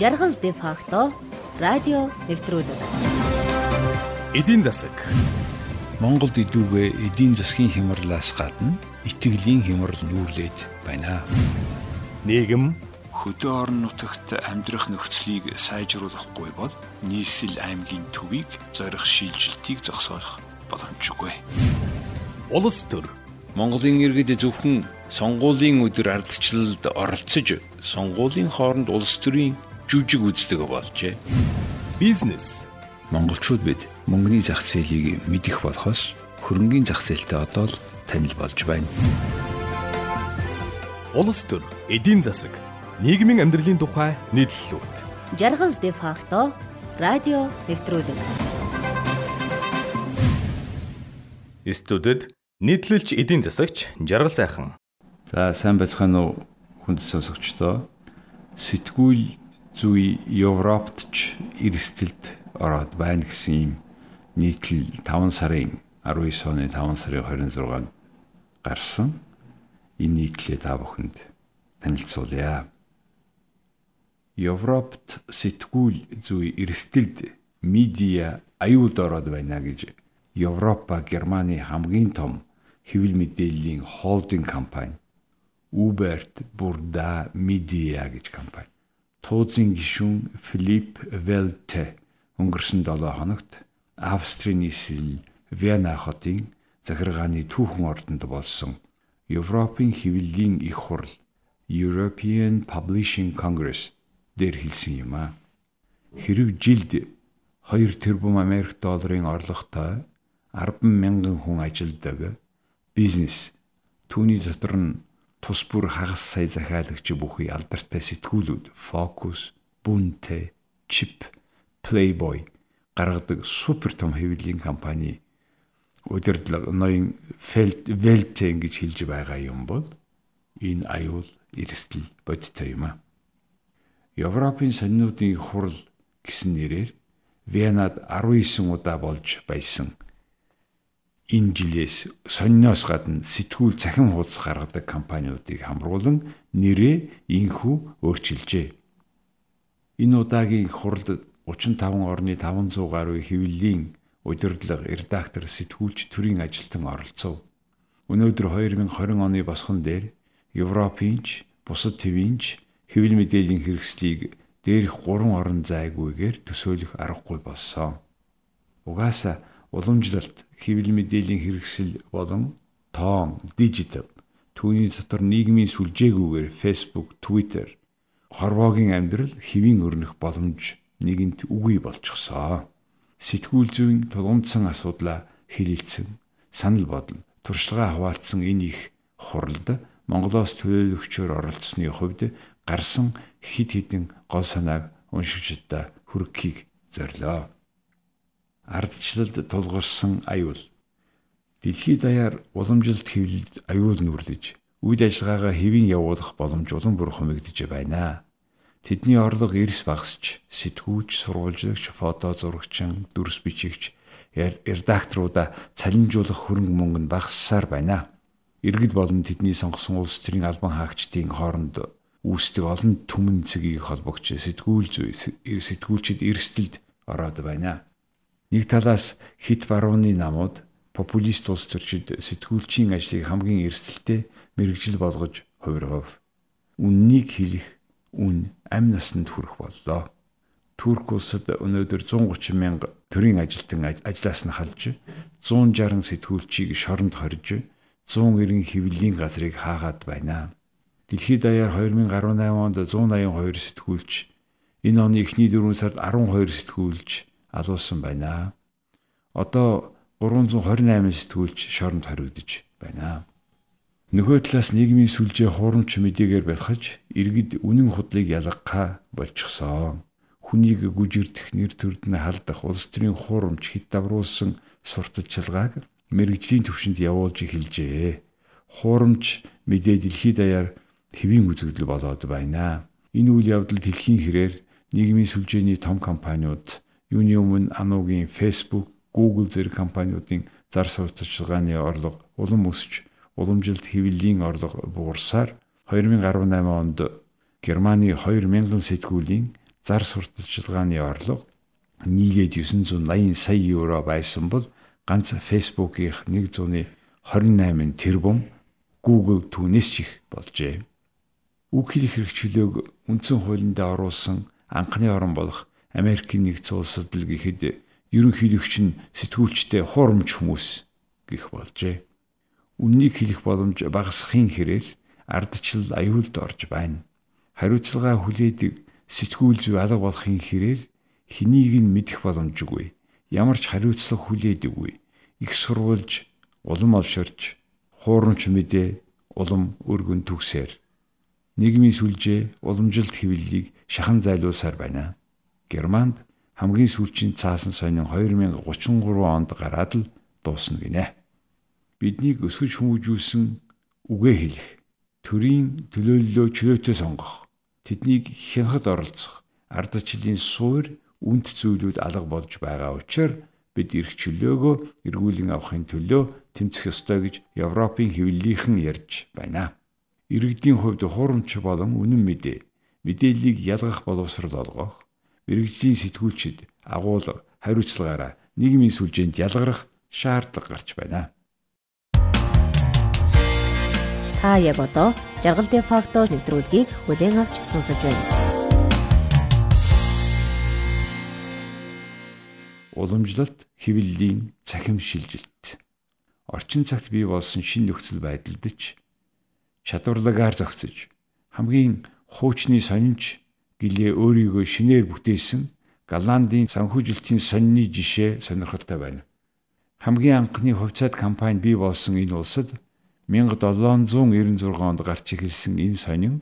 Жаргал де факто радио нэвтрүүлэг. Эдийн засаг. Монголд идүүгээ эдийн засгийн хямралаас гадна итгэлийн хямрал нүүрлээд байна. Нийгэм Хөдөө орон нутагт амьдрах нөхцөлийг сайжруулахгүй бол нийслэл аймгийн төвийг зорих шийдвэрлэлтийг зогсоох боломжгүй. улс төр Монголын иргэд зөвхөн сонгуулийн өдөр ардчлалд оролцож сонгуулийн хооронд улс төрийн жүжиг үздэг болжээ. бизнес Монголчууд бид мөнгөний зах зээлийг мэдэх болохоос хөрөнгөний зах зээлтэй одоо л танил болж байна. улс төр эдийн засаг нийгмийн амьдралын тухай нийтлэлүүд Жаргал де факто радио нэвтрүүлэг. студид нийтлэлч эдийн засагч Жаргал сайхан За сайн байцгаана уу хүнд сонсогчдоо. Сэтгүүл зүй Европт ч эрсдэлд ороод байна гэсэн юм нийтлэл 5 сарын 19 оны 5 сарын 26-нд гарсан. Энэ нийтлэлээ та бүхэнд танилцуулъя. Европт сэтгүүл зүй эрсдэлд медиа аюулд ороод байна гэж Европа Германы хамгийн том хэвлэл мэдээллийн холдинг компани Уберт Бурда Медиа гэж компани. Тууцын гишүүн Филипп Велте өнгөрсөн 7 хоногт Австрийн нийслэл Вена хотын захиргааны түүхэн ордонд болсон Европын хэвлэлийн их хурал European Publishing Congress дээр хэлсэн юм а. Хэрв жилд 2 тэрбум Америк долларын орлоготой 10 мянган хүн ажилладаг бизнес түүний дотор нь тус бүр хагас сая захиалагч бүхий алдартай сэтгүүлүүд Focus, Bunte, Chip, Playboy гаргадаг супер том хэвлэлийн компани удирдлага ноён Велте гэж хэлж байгаа юм бол энэ аюул эрсдэл бодтой юм а. Европын сонинуудын хурал гэсэн нэрээр Венад 19 удаа болж баясан энэ жилээс сонноос гадна сэтгүүл цахим хуудас гаргадаг компаниудыг хамруулан нэрээ инхүү өөрчилжээ. Энэ удаагийн хуралд 35 орны 500 гаруй хэвлэлийн удирдлага, редактор, сэтгүүлч төрийн ажилтан оролцов. Өнөөдөр 2020 оны босгон дээр Европынч, бусад твинч хэвлэл мэдээллийн хэрэгслийг дээрх 3 орн зайгүйгээр төсөөлөх аргагүй болсон. Угаасаа уламжлалт, хэвлэл мэдээллийн хэрэгсэл болон тоон, дижитал түүний дотор нийгмийн сүлжээгүйгээр Facebook, Twitter хорвоогийн амьдрал хэвийн өрнөх боломж нэгэнт үгүй болчихсоо. Сэтгүүл зүйн тулгымдсан асуудлаа хэлэлцэн, санал бодол, туршлагаа хаваалцсан энэ их хуралд Монголоос төлөөлөгчөөр оролцсны хувьд гарсан хид хідэн гол санааг уншигчдаа хүргэхийг зорилоо ардчлалд тулгарсан аюул. Дэлхийд даяар уламжилт хэвлэлд аюул нүрлэж, үйл ажиллагаагаа хэвийн явуулах боломж улам бүр хумигдж байна. Тэдний орлого эрс багасч, сэтгүүлч, сурвалжлагч, фото зурагчин, дүрс бичигч, редакторуудаа цалинжуулах хөрөнгө мөнгө нь багассаар байна. Иргэд болон тэдний сонгосон улс төрийн албан хаагчдын хооронд үүсдэг олон түмэн цэгийг холбогч сэтгүүл зүй сэтгүүлчид эрсдэлд ороод байна. Нэг талаас хит барууны намууд популист улс төрчид сэтгүүлчийн ажлыг хамгийн эрсдэлтэй мэрэгжил болгож хувиргав. Үннийг хэлэх үн амь насанд хүрэх боллоо. Турк улсад өнөөдөр 130 мянга төрийн ажилтан ажлаас нь халж 160 сэтгүүлчийг шоронд хорж 190 хэвлэлийн газрыг хаагаад байна. Дэлхийд даяар 2018 онд 182 сэтгүүлч энэ оны эхний 4 сард 12 сэтгүүлч алуулсан байна. Одоо 328 сэтгүүлч шоронд хоригдож байна. Нөхөө талаас нийгмийн сүлжээ хуурамч мэдээгээр бэлхэж иргэд үнэн худлыг ялгахаа болчихсон. Хүнийг гүжирдэх нэр төрдөн халдах улс төрийн хуурамч хит давруулсан сурталчилгааг мэрэгжлийн төвшөнд явуулж эхэлжээ. Хуурамч мэдээ дэлхийд даяар хэвийн үзэгдэл болоод байна. Энэ үйл явдал дэлхийн хэрээр нийгмийн сүлжээний том компаниуд юуны өмнө Анугийн Facebook, Google зэрэг компаниудын зар сурталчилгааны орлого улам өсч уламжилт хэвлэлийн орлого буурсаар 2018 онд Германы 2000 сэтгүүлийн зар сурталчилгааны орлого нийлээд 980 сая евро байсан бол ганц Facebook-ийн 128 тэрбум Google түүнээс ч их болжээ. Үг хэлэх хэрэгчлөөг үндсэн хуулиндаа оруулсан анхны орн болох Америкийн нэгдсэн улсад л гэхэд ерөнхийлөгч нь сэтгүүлчтэй хуурамч хүмүүс гих болжээ. Үннийг хэлэх боломж багасхын хэрээр ардчил аюулд орж байна. Хариуцлага хүлээдэг сэтгүүл зүй алга болохын хэрээр хэнийг нь мэдэх боломжгүй. Ямар ч хариуцлага хүлээдэггүй. Их сурвалж, улам олширч, хуурамч мэдээ, улам өргөн түгсээр нийгмийн сүлжээ уламжилт хэвлэлийг шахан зайлуулсаар байна. Германд хамгийн сүүлчийн цаасан сонин 2033 онд гараад л дуусна гинэ. Биднийг өсгөж хүмүүжүүлсэн үгээ хэлэх, төрийн төлөөллөө чөлөөтэй сонгох, тэднийг хянахад оролцох, ардчлалын суур үнд зүйлүүд алга болж байгаа учраас бид эрх чөлөөгөө эргүүлэн авахын төлөө тэмцэх ёстой гэж Европын хэвлэлийнхэн ярьж байна. Иргэдийн хувьд хуурамч болон үнэн мэдээ мэдээллийг ялгах боловсрол олгох мэрэгжлийн сэтгүүлчид агуулга хариуцлагаараа нийгмийн сүлжээнд ялгарах шаардлага гарч байна. Та яг одоо жаргалын фактор нэвтрүүлгийг бүлээн авч сонсож байна. Уламжлалт хэвлэлийн цахим шилжилт. Орчин цагт бий болсон шин нөхцөл байдалд ч чадварлагаар зохицож хамгийн хуучны сонинч гэлээ өөрийгөө шинээр бүтээсэн Голландын санхүүжилтийн сонины жишээ сонирхолтой байна. Хамгийн анхны хувьцаат компани бий болсон энэ улсад 1796 онд гарч эхэлсэн энэ сонин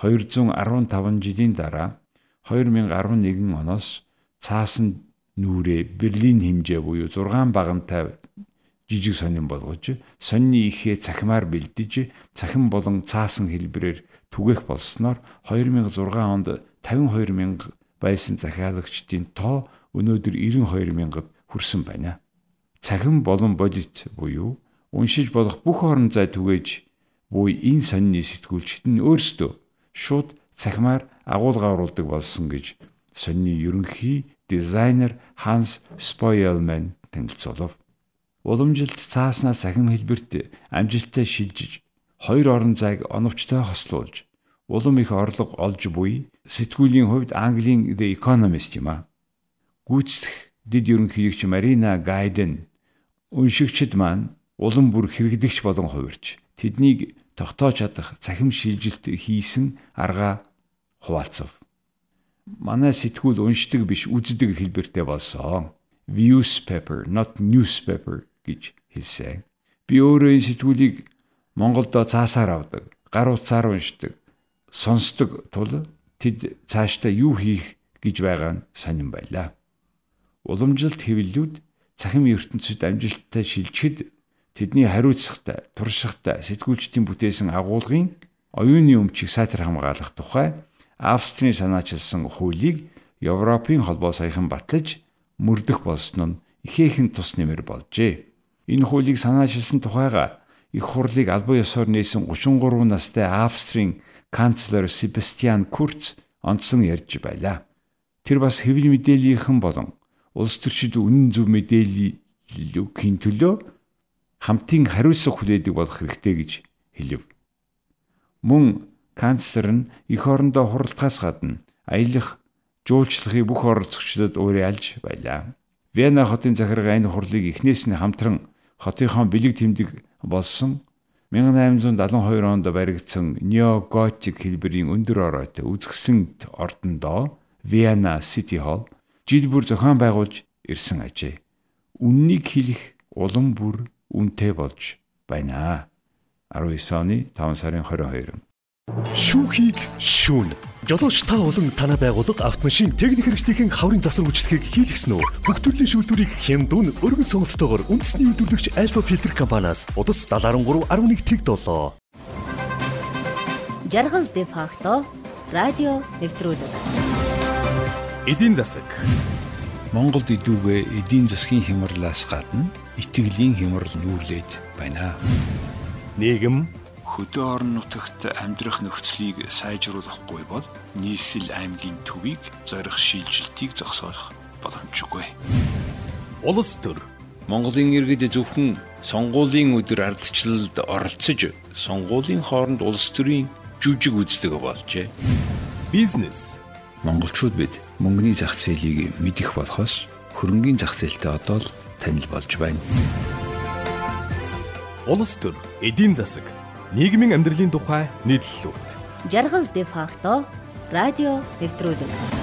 215 жилийн дараа 2011 оноос цаасан нүрээ Берлин хэмжээ буюу 6 багантай жижиг сонин болгож сонины ихээ цахимаар бэлдэж цахим болон цаасан хэлбэрээр түгээх болсноор 2006 онд 52 мянга байсан захиалагчдын тоо өнөөдөр 92 мянгад хүрсэн байна. Цахим болон бодит буюу уншиж болох бүх орон зай түгээж буй энэ сонины сэтгүүлчид нь өөрсдөө шууд цахимаар агуулга оруулдаг болсон гэж сонины ерөнхий дизайнер Ханс Спойлман танилцуулав. Уламжилт цааснаас цахим хэлбэрт амжилттай шилжиж хоёр орон зайг оновчтой хослуулж улам их орлого олж буй сэтгүүлийн хувьд Английн The Economist юм а. Гүйцэтгэх дэд ерөнхийлөгч Марина Гайден уншигчд маань улам бүр хэрэгдэгч болон хувирч тэднийг тогтоож чадах цахим шилжилт хийсэн арга хуваалцав. Манай сэтгүүл уншдаг биш үздэг хэлбэртэй болсон. Newspaper, not newspaper гэж хэлсэн. Би өөрөө энэ сэтгүүлийг Монголдо цаасаар авдаг, гар утсаар уншдаг сонсдог тул тэд цаашдаа юу хийх гэж байгаа нь сонирн байлаа. Уламжилт хэвлэлүүд цахим ертөнцид амжилттай шилжихэд тэдний хариуцлагатай, туршлагатай сэтгүүлчдийн бүтээсэн агуулгын оюуны өмчийг сайтар хамгаалах тухай Австрийн санаачилсан хуулийг Европын холбоо саяхан батлаж мөрдөх болсон нь ихээхэн тус нэмэр болжээ. Энэ хуулийг санаачилсан тухайга их хурлыг албан ёсоор нээсэн 33 настай Австрийн канцлер Себастьян Курц онцлон ярьж байлаа. Тэр бас хэвлэл мэдээллийнхэн болон улс төрчид үнэн зөв мэдээллийн төлөө хамтын хариуцлага хүлээдэг болох хэрэгтэй гэж хэлв. Мөн канцлер нь эх орондоо хуралдахаас гадна аялах жуулчлагыг бүх оролцогчдод уриалж байлаа. Вена хотын захиргаа энэ хурлыг эхнээс нь хамтран хотынхон бэлэг тэмдэг болсон 1872 онд баригдсан неоготик хэлбэрийн өндөр оройтой үзэсгэлэн ордондоо Vienna City Hall жил бүр зохион байгуулж ирсэн ажээ. Үннийг хэлэх улам бүр үнэтэй болж байна. 19 оны 5 сарын 22 Шүүхийг шүүн. Жолооч та болон танай байгууллага автомашин техник хэрэгслийн хаврын засвар хүчлэгийг хийлгэсэн үү? Бүх төрлийн шүүлтүүрийг хямдун өргөн сонголттойгоор үндэсний үйлдвэрлэгч Alpha Filter компаниас удас 73.11 тэг долоо. Жаргал де факто радио нэвтрүүлэг. Эдийн засаг. Монголд идүүгээ эдийн засгийн хямралаас гадна итгэлийн хямрал нүүрлээд байна. Нийгэм хөдөө орон нутагт амьдрах нөхцөлийг сайжруулахгүй бол нийслэл аймгийн төвийг зорих шилжилтийг зогсоох боломжгүй. Улс төр Монголын иргэд зөвхөн сонгуулийн өдөр ардчлалд оролцож сонгуулийн хооронд улс төрийн жүжиг үздэг болжээ. бизнес Монголчууд бид мөнгөний зах зээлийг мэдэх болохоос хөрөнгөний зах зээлтэй одоо л танил болж байна. улс төр эдийн засаг нийгмийн амьдралын тухай нийтлэлүүд Жаргал де факто радио нэвтрүүлэг.